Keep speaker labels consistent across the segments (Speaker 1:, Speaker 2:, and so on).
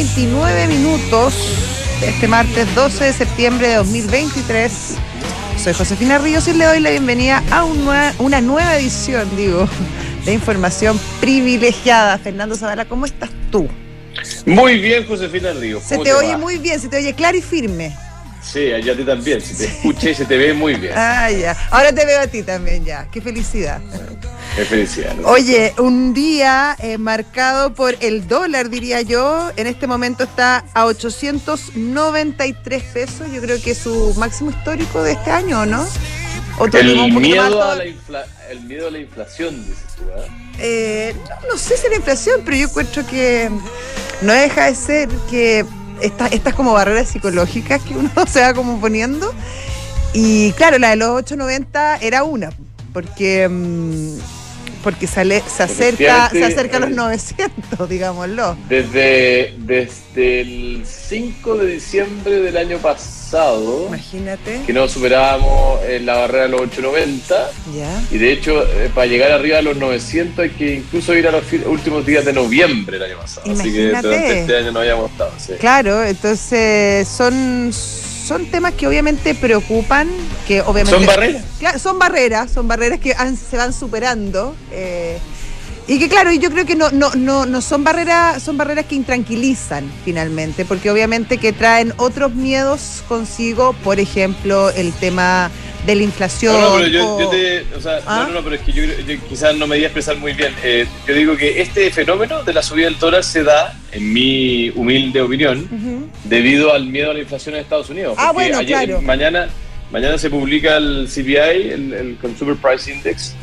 Speaker 1: 29 minutos este martes 12 de septiembre de 2023. Soy Josefina Ríos y le doy la bienvenida a un una nueva edición, digo, de información privilegiada. Fernando Zavala, ¿cómo estás tú?
Speaker 2: Muy bien, Josefina Ríos.
Speaker 1: Se
Speaker 2: ¿Cómo
Speaker 1: te oye muy bien, se te oye claro y firme.
Speaker 2: Sí, allá a ti también. Se te escucha y se te ve muy bien.
Speaker 1: Ah, ya. Ahora te veo a ti también ya. Qué felicidad.
Speaker 2: Qué felicidad. ¿no?
Speaker 1: Oye, un día eh, marcado por el dólar, diría yo. En este momento está a 893 pesos. Yo creo que es su máximo histórico de este año, ¿o ¿no? ¿O tú
Speaker 2: el, miedo a la infla- el miedo a la inflación, dices tú. ¿ah?
Speaker 1: Eh, no, no sé si la inflación, pero yo encuentro que no deja de ser que estas, estas como barreras psicológicas que uno se va como poniendo. Y claro, la de los 8.90 era una, porque mm, porque sale, se acerca, se acerca a los
Speaker 2: eh,
Speaker 1: 900, digámoslo.
Speaker 2: Desde, desde el 5 de diciembre del año pasado,
Speaker 1: Imagínate.
Speaker 2: que no superábamos eh, la barrera de los 890.
Speaker 1: Ya.
Speaker 2: Y de hecho, eh, para llegar arriba de los 900 hay que incluso ir a los últimos días de noviembre del año pasado. Así que
Speaker 1: Imagínate.
Speaker 2: durante este año no habíamos estado. sí.
Speaker 1: Claro, entonces son, son temas que obviamente preocupan, que obviamente...
Speaker 2: Son barreras.
Speaker 1: Claro, son barreras, son barreras que han- se van superando. eh, y que claro, yo creo que no, no, no, no son barreras, son barreras que intranquilizan finalmente, porque obviamente que traen otros miedos consigo, por ejemplo, el tema de la inflación.
Speaker 2: No, no, pero yo,
Speaker 1: o-
Speaker 2: yo te. O sea,
Speaker 1: ¿Ah?
Speaker 2: no, no, pero es que yo, yo quizás no me di a expresar muy bien. Eh, yo digo que este fenómeno de la subida del dólar se da, en mi humilde opinión, debido al miedo a la inflación en Estados Unidos.
Speaker 1: Ah, bueno, claro.
Speaker 2: Mañana, mañana se publica el CPI, el, el Consumer Price Index.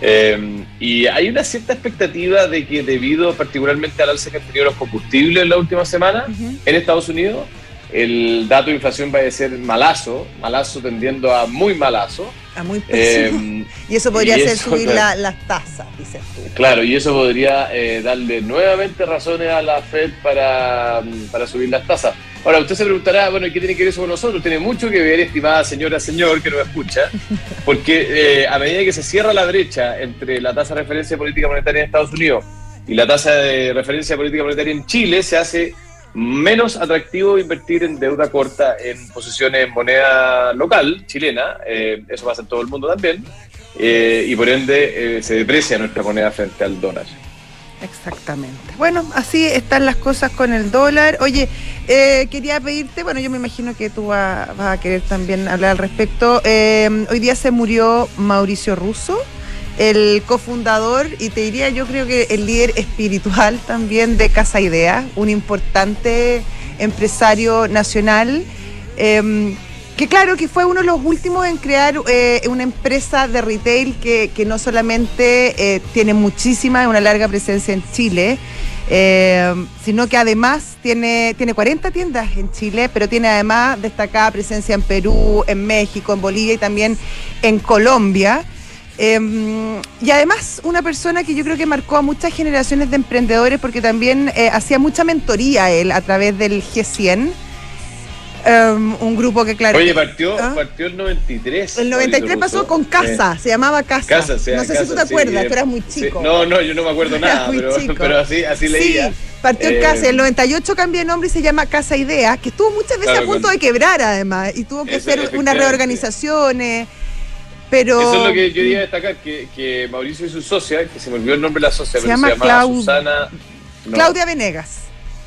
Speaker 2: eh, y hay una cierta expectativa de que debido particularmente al alza que han tenido los combustibles en la última semana, en Estados Unidos, el dato de inflación va a ser malazo, malazo tendiendo a muy malazo.
Speaker 1: Ah, muy pésimo.
Speaker 2: Eh,
Speaker 1: y eso podría
Speaker 2: y eso,
Speaker 1: subir
Speaker 2: claro.
Speaker 1: la- las tasas, dices tú.
Speaker 2: Claro, y eso podría eh, darle nuevamente razones a la Fed para, mm, para subir las tasas. Ahora, usted se preguntará, bueno, ¿y qué tiene que ver eso con nosotros? Tiene mucho que ver, estimada señora, señor, que nos escucha, porque eh, a medida que se cierra la brecha entre la tasa de referencia de política monetaria en Estados Unidos y la tasa de referencia de política monetaria en Chile, se hace menos atractivo invertir en deuda corta en posiciones en moneda local, chilena, eh, eso pasa en todo el mundo también, eh, y por ende eh, se deprecia nuestra moneda frente al dólar.
Speaker 1: Exactamente. Bueno, así están las cosas con el dólar. Oye, quería pedirte, bueno, yo me imagino que tú va- vas a querer también hablar al respecto. Hoy día se murió Mauricio Russo, el cofundador y te diría yo creo que el líder espiritual también de Casa Idea, un importante empresario nacional. eh, que claro, que fue uno de los últimos en crear eh, una empresa de retail que, no solamente eh, tiene muchísima, una larga presencia en Chile, eh, sino que además tiene, tiene 40 tiendas en Chile, pero tiene además destacada presencia en Perú, en México, en Bolivia y también en Colombia. Eh, y además una persona que yo creo que marcó a muchas generaciones de emprendedores porque también eh, hacía mucha mentoría él a través del G100. Um, un grupo que claro
Speaker 2: Oye, partió,
Speaker 1: ¿Ah?
Speaker 2: partió el 93.
Speaker 1: el 93
Speaker 2: Mauricio
Speaker 1: pasó con Casa,
Speaker 2: Eh,
Speaker 1: se llamaba Casa.
Speaker 2: Casa, sí,
Speaker 1: no sé si tú te
Speaker 2: sí,
Speaker 1: acuerdas, tú eras muy
Speaker 2: sí.
Speaker 1: chico.
Speaker 2: No, no, yo no me acuerdo nada,
Speaker 1: muy
Speaker 2: pero,
Speaker 1: chico.
Speaker 2: pero así, así leía.
Speaker 1: Sí, partió
Speaker 2: Eh,
Speaker 1: Casa, el 98 cambió de nombre y se llama Casa Idea, que estuvo muchas veces
Speaker 2: Claro,
Speaker 1: a punto
Speaker 2: con-
Speaker 1: de quebrar además, y tuvo que
Speaker 2: Eso,
Speaker 1: hacer unas reorganizaciones, pero...
Speaker 2: Eso es lo que yo iba a destacar, que, que Mauricio y su socia, que se me olvidó el nombre de la socia,
Speaker 1: Se
Speaker 2: pero
Speaker 1: llama
Speaker 2: se llamaba
Speaker 1: Clau-
Speaker 2: Susana... no,
Speaker 1: Claudia Venegas.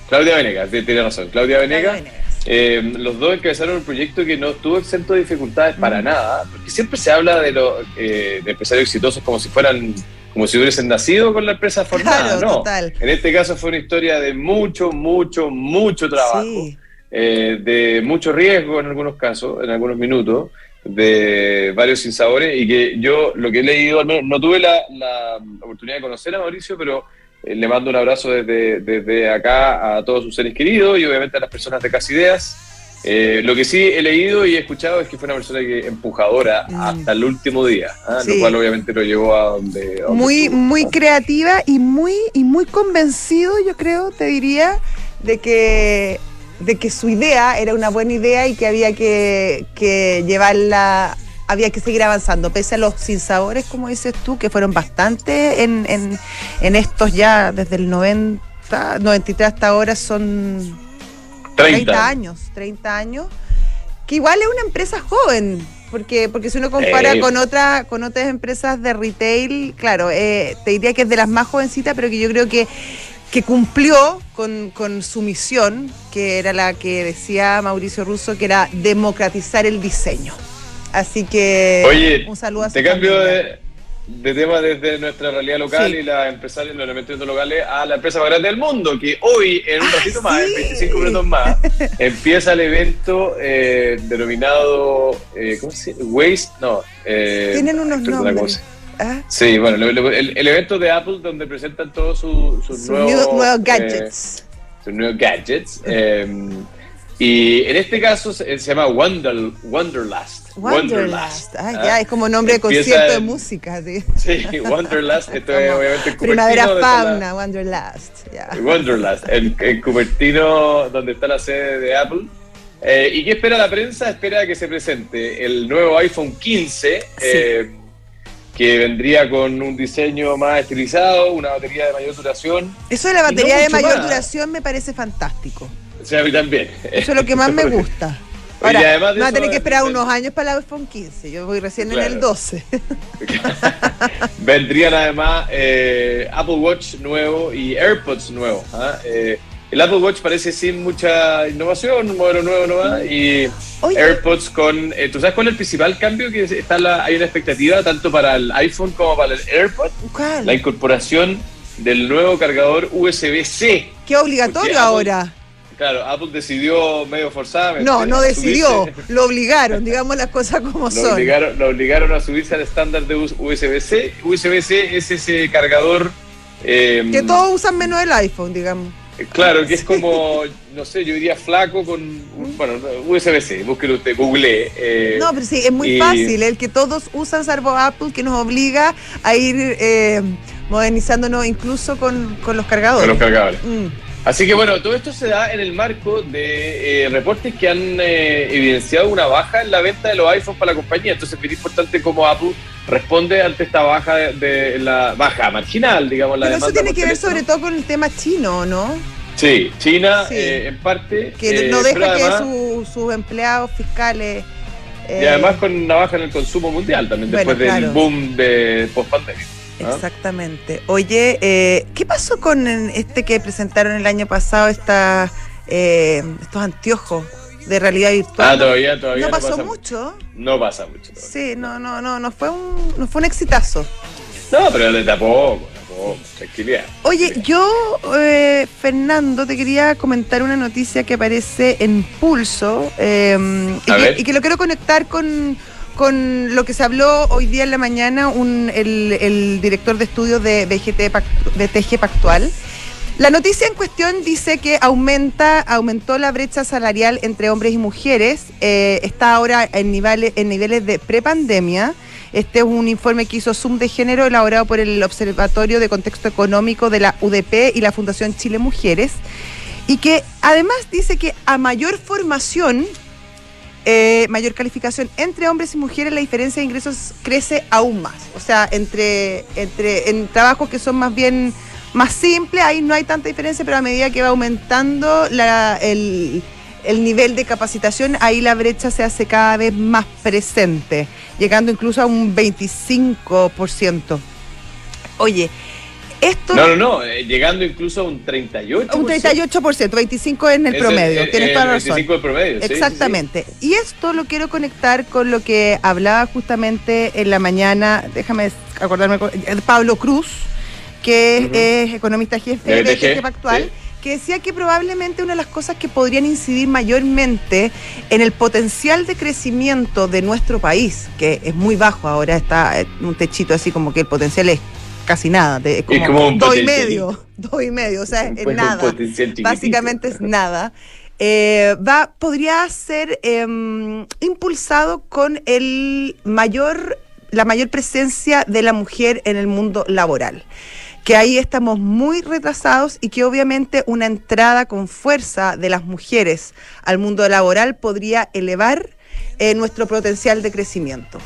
Speaker 2: Claudia Venegas, tiene razón. Claudia Venegas.
Speaker 1: Claudia Venegas.
Speaker 2: Eh, los dos encabezaron un proyecto que no estuvo exento de dificultades para
Speaker 1: Mm.
Speaker 2: nada, porque siempre se habla de los eh, de empresarios exitosos como si fueran, como si hubiesen nacido con la empresa formada.
Speaker 1: Claro,
Speaker 2: no,
Speaker 1: total.
Speaker 2: en este caso fue una historia de mucho, mucho, mucho trabajo,
Speaker 1: Sí.
Speaker 2: eh, de mucho riesgo en algunos casos, en algunos minutos, de varios sinsabores, y que yo lo que he leído, al menos, no tuve la, la oportunidad de conocer a Mauricio, pero eh, le mando un abrazo desde, desde acá a todos sus seres queridos y obviamente a las personas de Casi Ideas. Eh, lo que sí he leído y he escuchado es que fue una persona que empujadora
Speaker 1: Mm.
Speaker 2: hasta el último día, ¿ah?
Speaker 1: Sí.
Speaker 2: lo cual obviamente lo llevó a donde, a donde
Speaker 1: muy
Speaker 2: estuvo,
Speaker 1: muy creativa y muy y muy convencido yo creo te diría de que de que su idea era una buena idea y que había que, que llevarla había que seguir avanzando, pese a los sinsabores, como dices tú, que fueron bastante en, en, en estos ya desde el 90, 93 hasta ahora son 30, años, 30 años, que igual es una empresa joven, porque porque si uno compara
Speaker 2: Eh.
Speaker 1: con otra con otras empresas de retail, claro, eh, te diría que es de las más jovencitas, pero que yo creo que que cumplió con, con su misión, que era la que decía Mauricio Russo, que era democratizar el diseño. Así que
Speaker 2: Oye,
Speaker 1: un saludo a su
Speaker 2: te cambio de, de tema desde nuestra realidad local
Speaker 1: Sí.
Speaker 2: y la empresarios, los elementos locales a la empresa más grande del mundo, que hoy, en un
Speaker 1: Ah,
Speaker 2: ratito más, en
Speaker 1: sí.
Speaker 2: 25 minutos más, empieza el evento eh, denominado, eh, ¿cómo se llama? Waste, no. Eh,
Speaker 1: Tienen unos
Speaker 2: perdona, ¿cómo
Speaker 1: nombres. Ah,
Speaker 2: Sí, bueno, lo- lo- el, el evento de Apple donde presentan todos sus, sus
Speaker 1: sus
Speaker 2: nuevos,
Speaker 1: nuevos,
Speaker 2: eh,
Speaker 1: gadgets.
Speaker 2: sus nuevos gadgets. eh, y en este caso se, se llama Wonder, Wonderlast.
Speaker 1: Wonderlust. Ah,
Speaker 2: Ah,
Speaker 1: ya, es como nombre de
Speaker 2: empieza
Speaker 1: concierto de música. Sí.
Speaker 2: Sí, Wonderlust. Esto es obviamente en
Speaker 1: Primavera Fauna, Wonderlust. ya.
Speaker 2: la- Wonderlust, en, en Cupertino, donde está la sede de Apple. Eh, ¿Y qué espera la prensa? Espera que se presente el nuevo iPhone 15, eh, que vendría con un diseño más estilizado, una batería de mayor duración.
Speaker 1: Eso de la
Speaker 2: Y no
Speaker 1: batería de mayor
Speaker 2: más.
Speaker 1: duración me parece fantástico.
Speaker 2: O sea, a mí también.
Speaker 1: Eso es lo que más me gusta. Ahora,
Speaker 2: además de
Speaker 1: va a tener que esperar
Speaker 2: el-
Speaker 1: unos años para el iPhone 15. Yo voy recién en el 12.
Speaker 2: Vendrían además eh, Apple Watch nuevo y AirPods nuevo. ¿ah? Eh, el Apple Watch parece sin mucha innovación, un modelo nuevo nomás, y
Speaker 1: Oye.
Speaker 2: AirPods con... eh, ¿Tú sabes cuál es el principal cambio? Que está la, hay una expectativa tanto para el iPhone como para el AirPod,
Speaker 1: ¿Cuál?
Speaker 2: la incorporación del nuevo cargador USB-C.
Speaker 1: Qué obligatorio
Speaker 2: Apple-
Speaker 1: ahora.
Speaker 2: Claro, Apple decidió medio forzadamente.
Speaker 1: No, no
Speaker 2: a
Speaker 1: decidió.
Speaker 2: subirse-
Speaker 1: Lo obligaron, digamos las cosas como
Speaker 2: Lo
Speaker 1: son.
Speaker 2: obligaron, lo obligaron a subirse al estándar de USB-C. USB-C es ese cargador... eh,
Speaker 1: Que todos usan menos el iPhone, digamos.
Speaker 2: Claro, que es como, no sé, yo diría flaco con, bueno, USB-C, búsquelo usted, google. Eh,
Speaker 1: No, pero sí, es muy
Speaker 2: y-
Speaker 1: fácil. El que todos usan salvo Apple, que nos obliga a ir eh, modernizándonos incluso con, con los cargadores.
Speaker 2: con los cargadores.
Speaker 1: Mm.
Speaker 2: Así que bueno, todo esto se da en el marco de eh, reportes que han eh, evidenciado una baja en la venta de los iPhones para la compañía. Entonces es bien importante cómo Apple responde ante esta baja de, de la baja marginal, digamos, la
Speaker 1: Pero eso tiene que ver sobre todo con el tema chino, ¿no?
Speaker 2: Sí, China
Speaker 1: Sí.
Speaker 2: eh, en parte.
Speaker 1: Que
Speaker 2: eh,
Speaker 1: no
Speaker 2: pero
Speaker 1: deja que su- sus empleados fiscales.
Speaker 2: Y
Speaker 1: eh,
Speaker 2: además con una baja en el consumo mundial también,
Speaker 1: Bueno,
Speaker 2: después del boom de post-pandemia. ¿ah?
Speaker 1: Exactamente. Oye, eh, ¿qué pasó con este que presentaron el año pasado, esta, eh, estos anteojos de realidad virtual?
Speaker 2: Ah, todavía, todavía
Speaker 1: no pasó
Speaker 2: pasa
Speaker 1: mucho.
Speaker 2: No pasa mucho. todavía.
Speaker 1: Sí, no, no, no, no fue un, no fue un exitazo.
Speaker 2: No, pero de tampoco, tampoco, tranquilidad.
Speaker 1: Oye, yo, eh, Fernando, te quería comentar una noticia que aparece en Pulso eh, y, que,
Speaker 2: ver.
Speaker 1: y que lo quiero conectar con, con lo que se habló hoy día en la mañana un, el, el director de estudios de, Pact- de TG Pactual. La noticia en cuestión dice que aumenta, aumentó la brecha salarial entre hombres y mujeres, eh, está ahora en niveles, en niveles de prepandemia. Este es un informe que hizo Zoom de Género elaborado por el Observatorio de Contexto Económico de la UDP y la Fundación Chile Mujeres. Y que además dice que a mayor formación, eh, mayor calificación entre hombres y mujeres, la diferencia de ingresos crece aún más. O sea, entre, entre en trabajos que son más bien más simples, ahí no hay tanta diferencia, pero a medida que va aumentando la- el, el nivel de capacitación, ahí la brecha se hace cada vez más presente, llegando incluso a un 25%. Oye, esto...
Speaker 2: No, no, no, eh, llegando incluso a un 38%.
Speaker 1: Un 38%, 25 en el
Speaker 2: Ese-
Speaker 1: promedio,
Speaker 2: eh,
Speaker 1: tienes
Speaker 2: el
Speaker 1: toda la razón.
Speaker 2: 25 del promedio, sí, sí, sí.
Speaker 1: Exactamente. Y esto lo quiero conectar con lo que hablaba justamente en la mañana, déjame acordarme, eh, Pablo Cruz, que es economista jefe
Speaker 2: De BTG,
Speaker 1: BTG Pactual.
Speaker 2: sí.
Speaker 1: que decía que probablemente una de las cosas que podrían incidir mayormente en el potencial de crecimiento de nuestro país, que es muy bajo ahora, está en un techito así como que el potencial es casi nada, de- es como,
Speaker 2: un
Speaker 1: dos y medio, dos y medio, o sea, es
Speaker 2: Pues
Speaker 1: nada. Básicamente es nada. Eh, va, podría ser em, impulsado con el mayor, la mayor presencia de la mujer en el mundo laboral. Que ahí estamos muy retrasados y que obviamente una entrada con fuerza de las mujeres al mundo laboral podría elevar eh, nuestro potencial de crecimiento.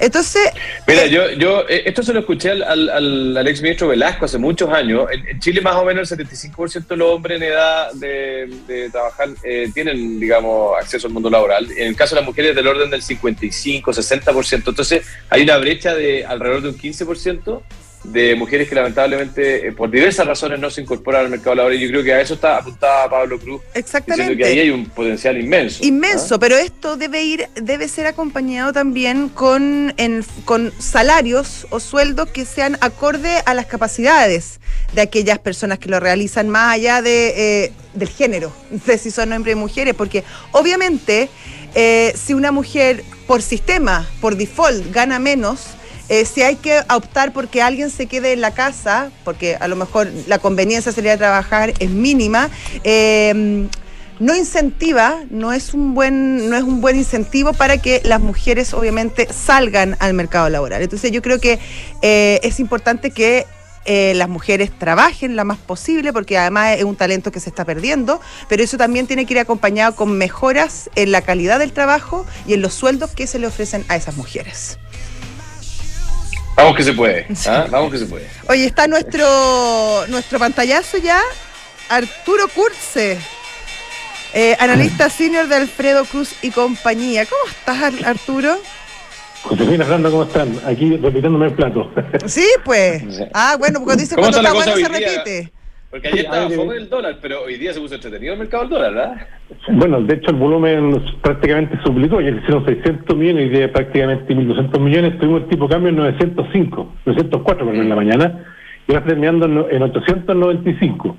Speaker 1: Entonces.
Speaker 2: Mira, eh, yo, yo eh, esto se lo escuché al, al, al, ex ministro Velasco hace muchos años. En, Chile, más o menos el 75% de los hombres en edad de, trabajar eh, tienen, digamos, acceso al mundo laboral. En el caso de las mujeres, del orden del 55, 60%. Entonces, hay una brecha de alrededor de un 15% de mujeres que lamentablemente eh, por diversas razones no se incorporan al mercado laboral. Y yo creo que a eso está apuntada Pablo Cruz.
Speaker 1: Exactamente.
Speaker 2: que ahí hay un potencial inmenso.
Speaker 1: Inmenso, pero esto debe ir, debe ser acompañado también con, con salarios o sueldos que sean acorde a las capacidades de aquellas personas que lo realizan más allá de, eh, del género, de si son hombres y mujeres, porque obviamente eh, si una mujer por sistema, por default, gana menos, eh, si hay que optar porque alguien se quede en la casa, porque a lo mejor la conveniencia sería trabajar es mínima, eh, no incentiva, no es un buen, no es un buen incentivo para que las mujeres obviamente salgan al mercado laboral. Entonces yo creo que eh, es importante que las mujeres trabajen lo más posible, porque además es un talento que se está perdiendo, pero eso también tiene que ir acompañado con mejoras en la calidad del trabajo y en los sueldos que se le ofrecen a esas mujeres.
Speaker 2: Vamos que se puede, ¿ah? vamos que se puede.
Speaker 1: Oye, está nuestro, nuestro pantallazo ya, Arturo Curse, eh, analista senior de Alfredo Cruz y compañía. ¿Cómo estás, Arturo?
Speaker 3: Josefina, Fernando, ¿cómo están? Aquí repitiéndome el plato.
Speaker 1: Sí, pues. Ah, bueno, porque dice cuando está bueno se repite.
Speaker 2: Porque ayer estaba favor del dólar, pero hoy día se puso entretenido el mercado del dólar, ¿verdad?
Speaker 3: Bueno, de hecho el volumen prácticamente suplicó, ayer hicieron 600 millones, y día prácticamente 1.200 millones, tuvimos el tipo de cambio en 905, 904 en la mañana, y ahora terminando en 895.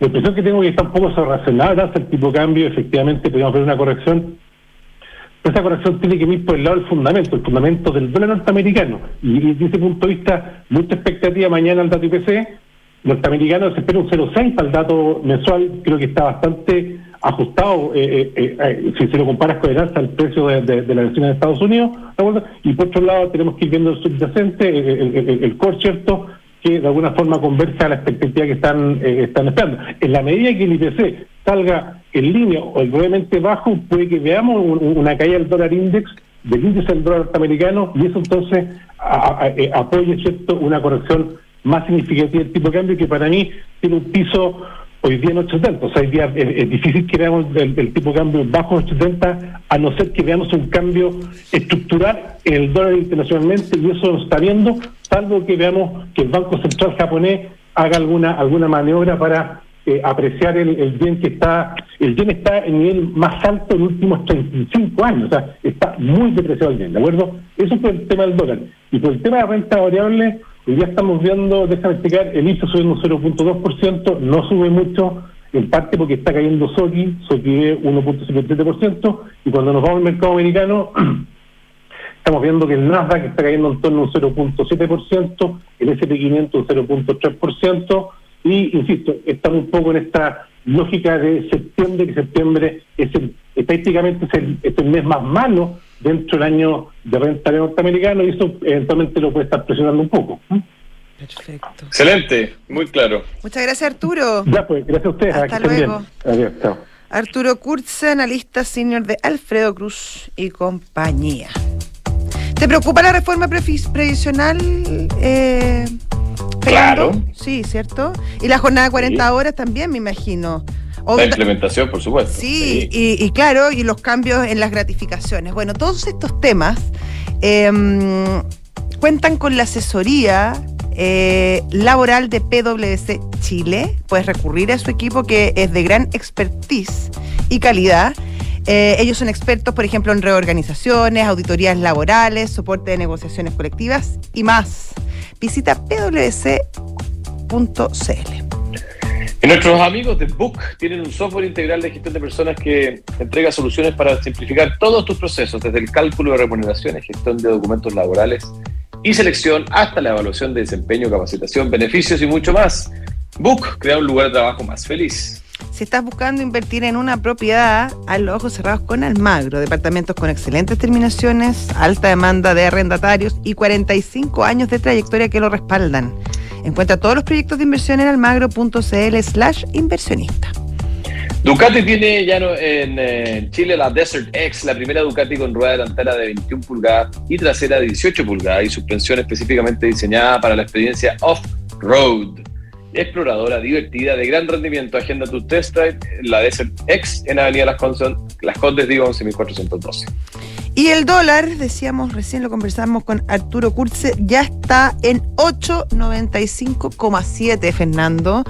Speaker 3: La impresión que tengo es que está un poco sobrerazonada el tipo de cambio, efectivamente podríamos ver una corrección, pero esa corrección tiene que ir por el lado del fundamento, el fundamento del dólar norteamericano, y desde ese punto de vista, mucha expectativa mañana al dato IPC, norteamericano se espera un 0,6 para el dato mensual, creo que está bastante ajustado eh, eh, eh, si se lo comparas con el alza del precio de, la versión de Estados Unidos, y por otro lado tenemos que ir viendo el subyacente, el, el, core, ¿cierto?, que de alguna forma converge a la expectativa que están, están esperando. En la medida que el IPC salga en línea o brevemente bajo, puede que veamos una caída del dólar index, del índice del dólar norteamericano, y eso entonces apoye, ¿cierto?, una corrección más significativa el tipo de cambio que para mí tiene un piso hoy día en 870. O sea, hoy día es, difícil que veamos el, tipo de cambio bajo 870 a no ser que veamos un cambio estructural en el dólar internacionalmente y eso lo está viendo, salvo que veamos que el Banco Central japonés haga alguna alguna maniobra para eh, apreciar el, bien que está, el bien está en nivel más alto en los últimos 35 años, o sea, está muy depreciado el bien, ¿de acuerdo? Eso es el tema del dólar. Y por el tema de la renta variable, Hoy día estamos viendo, déjame explicar, el ISO subiendo un 0.2%, no sube mucho, en parte porque está cayendo SOKI, SOKI 1.57%, y cuando nos vamos al mercado americano, estamos viendo que el Nasdaq está cayendo en torno a un 0.7%, el S&P 500 un 0.3%, y insisto, estamos un poco en esta lógica de septiembre, que septiembre es el, estadísticamente es el, es el mes más malo dentro del año de renta norteamericano y eso eventualmente lo puede estar presionando un poco.
Speaker 2: Perfecto. Excelente, muy claro.
Speaker 1: Muchas gracias, Arturo.
Speaker 3: Ya, pues, gracias a ustedes.
Speaker 1: Hasta luego. Adiós, chao. Arturo Kurze, analista senior de Alfredo Cruz y compañía. ¿Te preocupa la reforma previsional? Eh,
Speaker 2: claro.
Speaker 1: Sí, ¿cierto? Y la jornada de 40 horas también, me imagino.
Speaker 2: La implementación, por supuesto.
Speaker 1: Sí, Y, claro, y los cambios en las gratificaciones. Bueno, todos estos temas em, cuentan con la asesoría eh, laboral de PwC Chile. Puedes recurrir a su equipo que es de gran expertise y calidad. Eh, ellos son expertos, por ejemplo, en reorganizaciones, auditorías laborales, soporte de negociaciones colectivas y más. Visita pwc.cl.
Speaker 2: Nuestros amigos de Book tienen un software integral de gestión de personas que entrega soluciones para simplificar todos tus procesos, desde el cálculo de remuneraciones, gestión de documentos laborales y selección, hasta la evaluación de desempeño, capacitación, beneficios y mucho más. Book crea un lugar de trabajo más feliz.
Speaker 1: Si estás buscando invertir en una propiedad, a los ojos cerrados con Almagro, departamentos con excelentes terminaciones, alta demanda de arrendatarios y 45 años de trayectoria que lo respaldan. Encuentra todos los proyectos de inversión en almagro.cl slash inversionista.
Speaker 2: Ducati tiene ya en, Chile la Desert X, la primera Ducati con rueda delantera de 21 pulgadas y trasera de 18 pulgadas y suspensión específicamente diseñada para la experiencia off-road. Exploradora, divertida, de gran rendimiento. Agenda tu test drive, la Desert X en Avenida Las Condes, Las Condes digo, 11.412.
Speaker 1: Y el dólar, decíamos recién, lo conversamos con Arturo Kurze, ya está en 8,95,7, Fernando.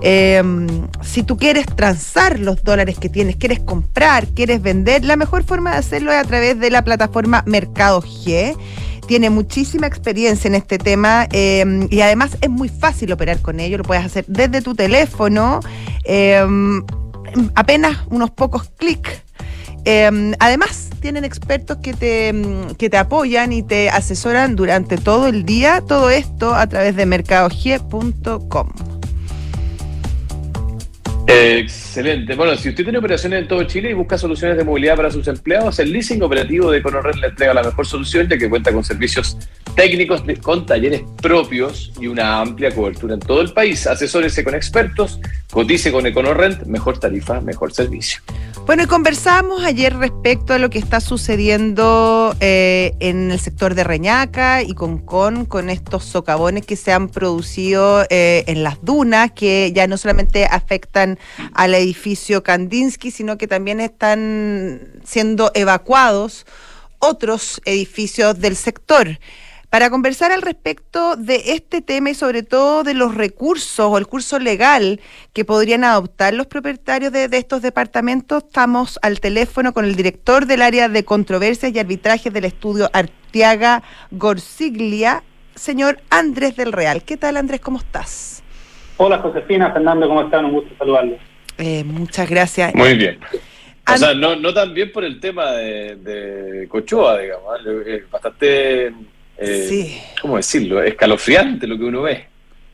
Speaker 1: Em, si tú quieres transar los dólares que tienes, quieres comprar, quieres vender, la mejor forma de hacerlo es a través de la plataforma Mercado G tiene muchísima experiencia en este tema em, y además es muy fácil operar con ello. Lo puedes hacer desde tu teléfono, em, apenas unos pocos clics Em, además, tienen expertos que te, mm, que te apoyan y te asesoran durante todo el día, todo esto a través de mercadogie.com.
Speaker 2: Excelente. Bueno, si usted tiene operaciones en todo Chile y busca soluciones de movilidad para sus empleados, el leasing operativo de Econored le entrega la mejor solución ya que cuenta con servicios técnicos con talleres propios y una amplia cobertura en todo el país. Asesórese con expertos, cotice con EconoRent, mejor tarifa, mejor servicio.
Speaker 1: Bueno, y conversamos ayer respecto a lo que está sucediendo eh, en el sector de Reñaca y con Con, con estos socavones que se han producido eh, en las dunas, que ya no solamente afectan al edificio Kandinsky, sino que también están siendo evacuados otros edificios del sector para conversar al respecto de este tema y sobre todo de los recursos o el curso legal que podrían adoptar los propietarios de, estos departamentos, estamos al teléfono con el director del área de controversias y arbitrajes del estudio Artiaga Gorsiglia, señor Andrés del Real. ¿Qué tal Andrés? ¿Cómo estás?
Speaker 4: Hola Josefina, Fernando, ¿cómo están? Un gusto saludarlos.
Speaker 1: Eh, muchas gracias.
Speaker 2: Muy bien. O sea, no, no tan bien por el tema de, de Cochoa, digamos, ¿eh? bastante eh, sí. ¿cómo decirlo? Escalofriante lo que uno ve.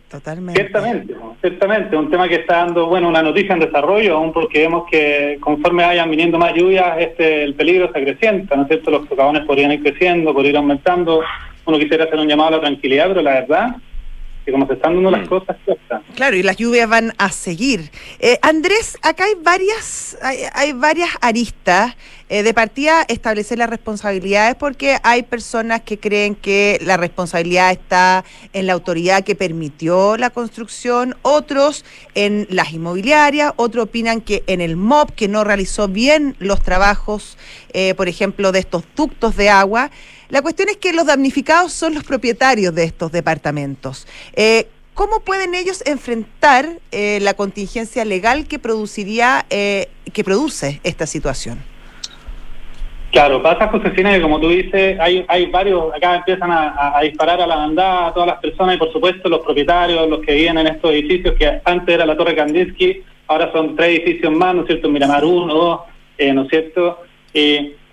Speaker 1: Totalmente.
Speaker 4: Ciertamente, ciertamente, un tema que está dando, bueno, una noticia en desarrollo, aún porque vemos que conforme vayan viniendo más lluvias, este el peligro se acrecienta, ¿no es cierto? Los socavones podrían ir creciendo, podrían ir aumentando. Uno quisiera hacer un llamado a la tranquilidad, pero la verdad que como se están dando las mm. cosas,
Speaker 1: Claro, y las lluvias van a seguir. Eh, Andrés, acá hay varias, hay, varias aristas. Eh, de partida, establecer las responsabilidades porque hay personas que creen que la responsabilidad está en la autoridad que permitió la construcción, otros en las inmobiliarias, otros opinan que en el MOB, que no realizó bien los trabajos, eh, por ejemplo, de estos ductos de agua. La cuestión es que los damnificados son los propietarios de estos departamentos. Eh, ¿Cómo pueden ellos enfrentar la contingencia legal que produciría, eh, que produce esta situación?
Speaker 4: Claro, pasa Josefina que como tú dices, hay, hay varios, acá empiezan a, disparar a la bandada a todas las personas y por supuesto los propietarios, los que viven en estos edificios que antes era la Torre Kandinsky, ahora son tres edificios más, ¿no es cierto? Miramar 1, 2, ¿no es cierto?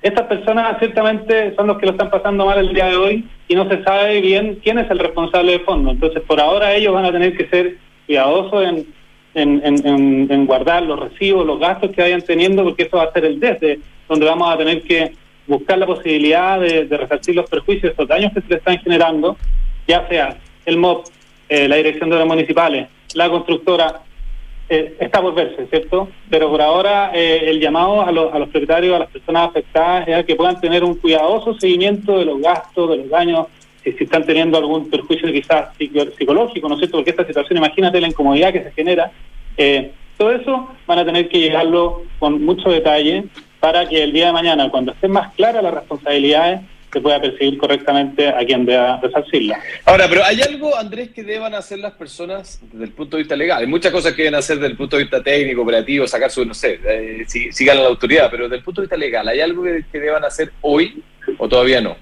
Speaker 4: Estas personas ciertamente son los que lo están pasando mal el día de hoy y no se sabe bien quién es el responsable de fondo. Entonces, por ahora ellos van a tener que ser cuidadosos en, en, guardar los recibos, los gastos que vayan teniendo, porque eso va a ser el desde donde vamos a tener que buscar la posibilidad de, de resarcir los perjuicios, los daños que se le están generando, ya sea el MOP, eh, la Dirección de las Municipales, la constructora, eh, está por verse, ¿cierto? Pero por ahora eh, el llamado a los, propietarios, a las personas afectadas, es a que puedan tener un cuidadoso seguimiento de los gastos, de los daños, si, si están teniendo algún perjuicio quizás psicológico, ¿no es cierto? Porque esta situación, imagínate la incomodidad que se genera. Todo eso van a tener que llegarlo con mucho detalle para que el día de mañana, cuando estén más claras las responsabilidades, se pueda percibir correctamente a quien deba resarcirla.
Speaker 2: Ahora, pero ¿hay algo, Andrés, que deban hacer las personas desde el punto de vista legal? Hay muchas cosas que deben hacer desde el punto de vista técnico, operativo, sacar su, no sé, eh, si, si ganan la autoridad, pero desde el punto de vista legal, ¿hay algo que, deban hacer hoy o todavía no?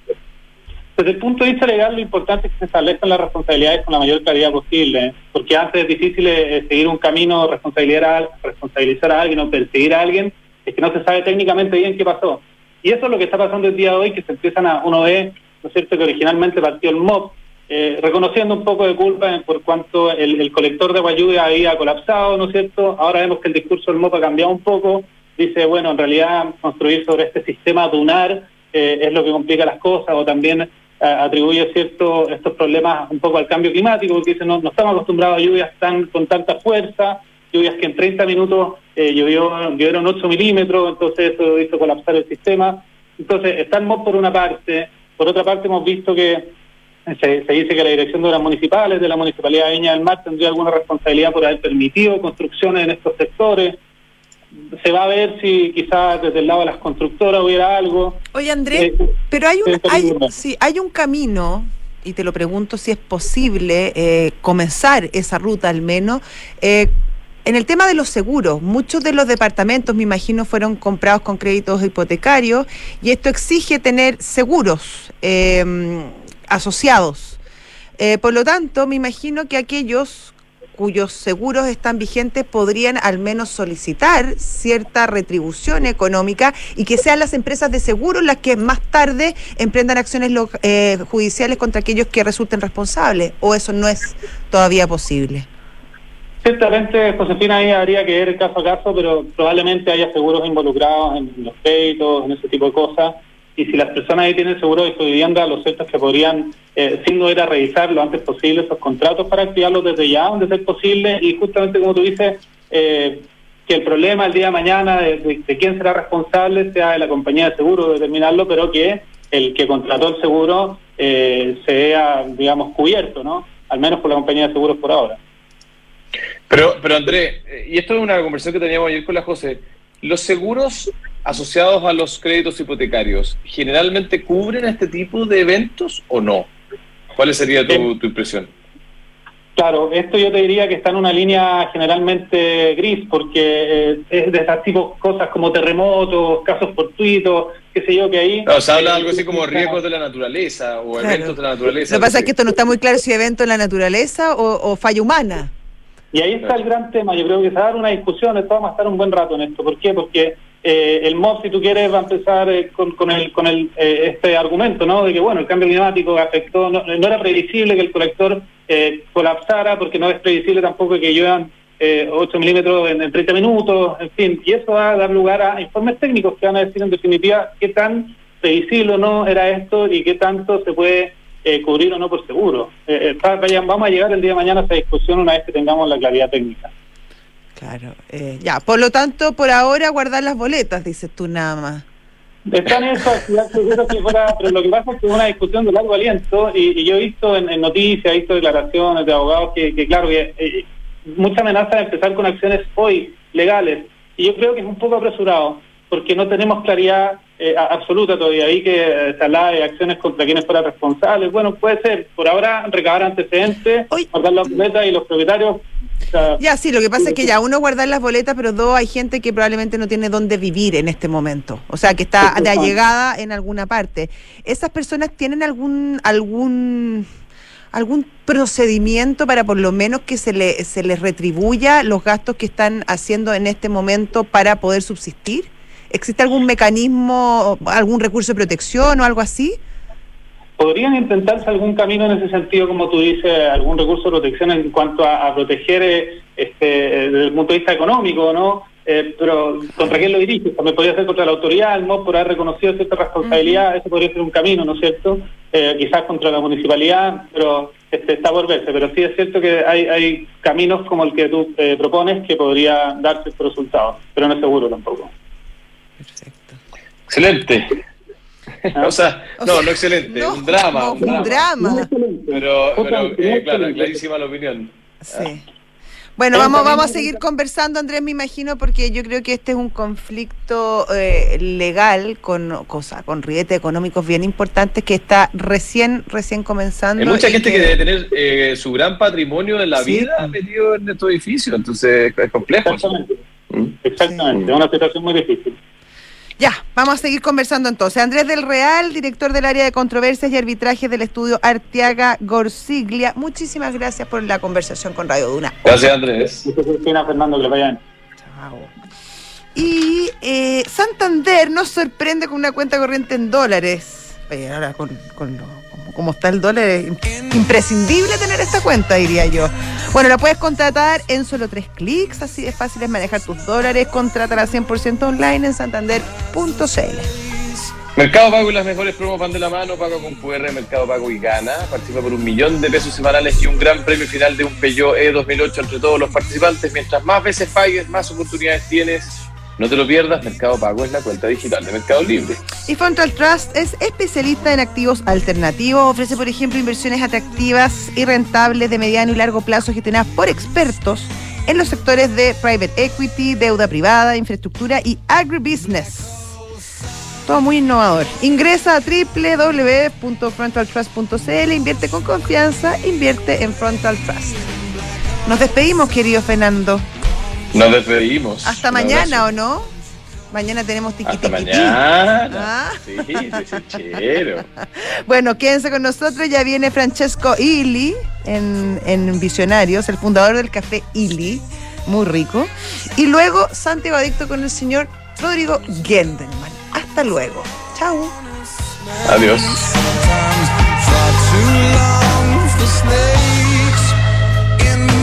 Speaker 4: Desde el punto de vista legal, lo importante es que se establezcan las responsabilidades con la mayor claridad posible, porque antes es difícil eh, seguir un camino, responsabilizar, responsabilizar a alguien o perseguir a alguien, es que no se sabe técnicamente bien qué pasó. Y eso es lo que está pasando el día de hoy, que se empiezan a, uno ve, ¿no es cierto?, que originalmente partió el MOB, eh, reconociendo un poco de culpa por cuanto el, colector de Guayude había colapsado, ¿no es cierto? Ahora vemos que el discurso del MOB ha cambiado un poco, dice, bueno, en realidad construir sobre este sistema dunar eh, es lo que complica las cosas, o también eh, atribuye cierto estos problemas un poco al cambio climático, porque dice, no, no estamos acostumbrados a lluvias tan con tanta fuerza, lluvias que en 30 minutos eh, llovió, llovieron 8 milímetros, entonces eso hizo colapsar el sistema. Entonces, está el por una parte, por otra parte hemos visto que se, dice que la dirección de las municipales, de la Municipalidad de Viña del Mar, tendría alguna responsabilidad por haber permitido construcciones en estos sectores. Se va a ver si quizás desde el lado de las constructoras hubiera algo.
Speaker 1: Oye, Andrés, eh, pero hay un, hay, sí, hay un camino y te lo pregunto si es posible eh, comenzar esa ruta al menos. Eh, en el tema de los seguros, muchos de los departamentos, me imagino, fueron comprados con créditos hipotecarios y esto exige tener seguros asociados. Eh, por lo tanto, me imagino que aquellos cuyos seguros están vigentes podrían al menos solicitar cierta retribución económica y que sean las empresas de seguros las que más tarde emprendan acciones eh, judiciales contra aquellos que resulten responsables, o eso no es todavía posible.
Speaker 4: Ciertamente, Josefina, ahí habría que ver caso a caso, pero probablemente haya seguros involucrados en los créditos, en ese tipo de cosas y si las personas ahí tienen seguro de su vivienda, lo cierto es que podrían, eh, sin duda, revisar lo antes posible esos contratos para activarlos desde ya, donde sea posible, y justamente como tú dices, eh, que el problema el día de mañana de, quién será responsable sea de la compañía de seguro determinarlo, pero que el que contrató el seguro eh, sea, digamos, cubierto, ¿no? Al menos por la compañía de seguros por ahora.
Speaker 2: Pero, pero André, eh, y esto es una conversación que teníamos ayer con la José, ¿los seguros asociados a los créditos hipotecarios generalmente cubren este tipo de eventos o no? ¿Cuál sería tu, eh, impresión?
Speaker 4: Claro, esto yo te diría que está en una línea generalmente gris, porque eh, es de estos tipos cosas como terremotos, casos fortuitos, qué sé yo, que ahí...
Speaker 2: o sea, habla algo así como riesgos de la naturaleza o eventos de la naturaleza.
Speaker 1: Lo que pasa es que esto no está muy claro si evento en la naturaleza o, falla humana.
Speaker 4: Y ahí está el gran tema, yo creo que se va a dar una discusión, esto vamos a estar un buen rato en esto. ¿Por qué? Porque eh, el MOB, si tú quieres, va a empezar eh, con, el, con el, eh, este argumento, ¿no? De que, bueno, el cambio climático afectó, no, era previsible que el colector colapsara, porque no es previsible tampoco que lluevan 8 milímetros en, 30 minutos, en fin, y eso va a dar lugar a informes técnicos que van a decir en definitiva qué tan previsible o no era esto y qué tanto se puede cubrir o no por seguro. vamos a llegar el día de mañana a esa discusión una vez que tengamos la claridad técnica.
Speaker 1: Claro, eh, ya, por lo tanto, por ahora guardar las boletas, dices tú nada más.
Speaker 4: Están en eso, pero lo que pasa es que es una discusión de largo aliento y, yo he visto en, noticias, he visto declaraciones de abogados que, claro, que eh, mucha amenaza de empezar con acciones hoy legales y yo creo que es un poco apresurado porque no tenemos claridad eh, absoluta todavía. Ahí que se habla de acciones contra quienes fueran responsables. Bueno, puede ser, por ahora, recabar antecedentes, guardar las boletas y los propietarios.
Speaker 1: ya, sí, lo que pasa es que ya uno guardar las boletas, pero dos, hay gente que probablemente no tiene dónde vivir en este momento. O sea, que está de allegada en alguna parte. ¿Esas personas tienen algún algún algún procedimiento para por lo menos que se, le, se les retribuya los gastos que están haciendo en este momento para poder subsistir? ¿Existe algún mecanismo, algún recurso de protección o algo así?
Speaker 4: Podrían intentarse algún camino en ese sentido, como tú dices, algún recurso de protección en cuanto a, proteger eh, este, desde el punto de vista económico, ¿no? Eh, pero ¿contra quién lo dirige? También podría ser contra la autoridad, ¿no? Por haber reconocido cierta responsabilidad, ese podría ser un camino, ¿no es cierto? Eh, quizás contra la municipalidad, pero este, está por verse. Pero sí es cierto que hay, hay caminos como el que tú propones que podría darse estos resultados, pero no es seguro tampoco.
Speaker 2: Perfecto. Excelente. o sea, no, no excelente, un drama.
Speaker 1: un, drama.
Speaker 2: Pero, pero eh, claro, clarísima la opinión.
Speaker 1: Sí. Bueno, vamos, vamos a seguir conversando, Andrés, me imagino, porque yo creo que este es un conflicto eh, legal con cosa, con rietes económicos bien importantes que está recién, recién comenzando.
Speaker 2: Hay mucha gente que... debe tener eh, su gran patrimonio en la vida metido en estos edificios, entonces es complejo.
Speaker 4: Exactamente, ¿Mm? Exactamente. es una situación muy difícil.
Speaker 1: Ya, vamos a seguir conversando entonces. Andrés del Real, director del área de controversias y arbitraje del estudio Arteaga Gorsiglia. Muchísimas gracias por la conversación con Radio Duna.
Speaker 2: Gracias, Andrés.
Speaker 4: Fernando, que le vayan. Chao.
Speaker 1: Y eh, Santander nos sorprende con una cuenta corriente en dólares. Oye, ahora con, con como está el dólar, es imprescindible tener esta cuenta, diría yo. Bueno, la puedes contratar en solo tres clics, así de fácil es manejar tus dólares. Contrátala 100% online en santander.cl.
Speaker 2: Mercado Pago y las mejores promos van de la mano, pago con QR, Mercado Pago y gana. Participa por un millón de pesos semanales y un gran premio final de un Peugeot E 2008 entre todos los participantes. Mientras más veces pagues, más oportunidades tienes. No te lo pierdas, Mercado Pago es la cuenta digital de Mercado Libre.
Speaker 1: Y Frontal Trust es especialista en activos alternativos. Ofrece, por ejemplo, inversiones atractivas y rentables de mediano y largo plazo gestionadas por expertos en los sectores de private equity, deuda privada, infraestructura y agribusiness. Todo muy innovador. Ingresa a www.frontaltrust.cl, invierte con confianza, invierte en Frontal Trust. Nos despedimos, querido Fernando.
Speaker 2: Nos despedimos.
Speaker 1: Hasta mañana. ¿o no? Mañana tenemos tiqui
Speaker 2: Hasta mañana.
Speaker 1: Ah.
Speaker 2: Sí, desechero.
Speaker 1: Bueno, quédense con nosotros. Ya viene Francesco Illy en, en Visionarios, el fundador del café Illy, muy rico. Y luego Santiago Adicto con el señor Rodrigo Gendelman. Hasta luego. Chao.
Speaker 2: Adiós.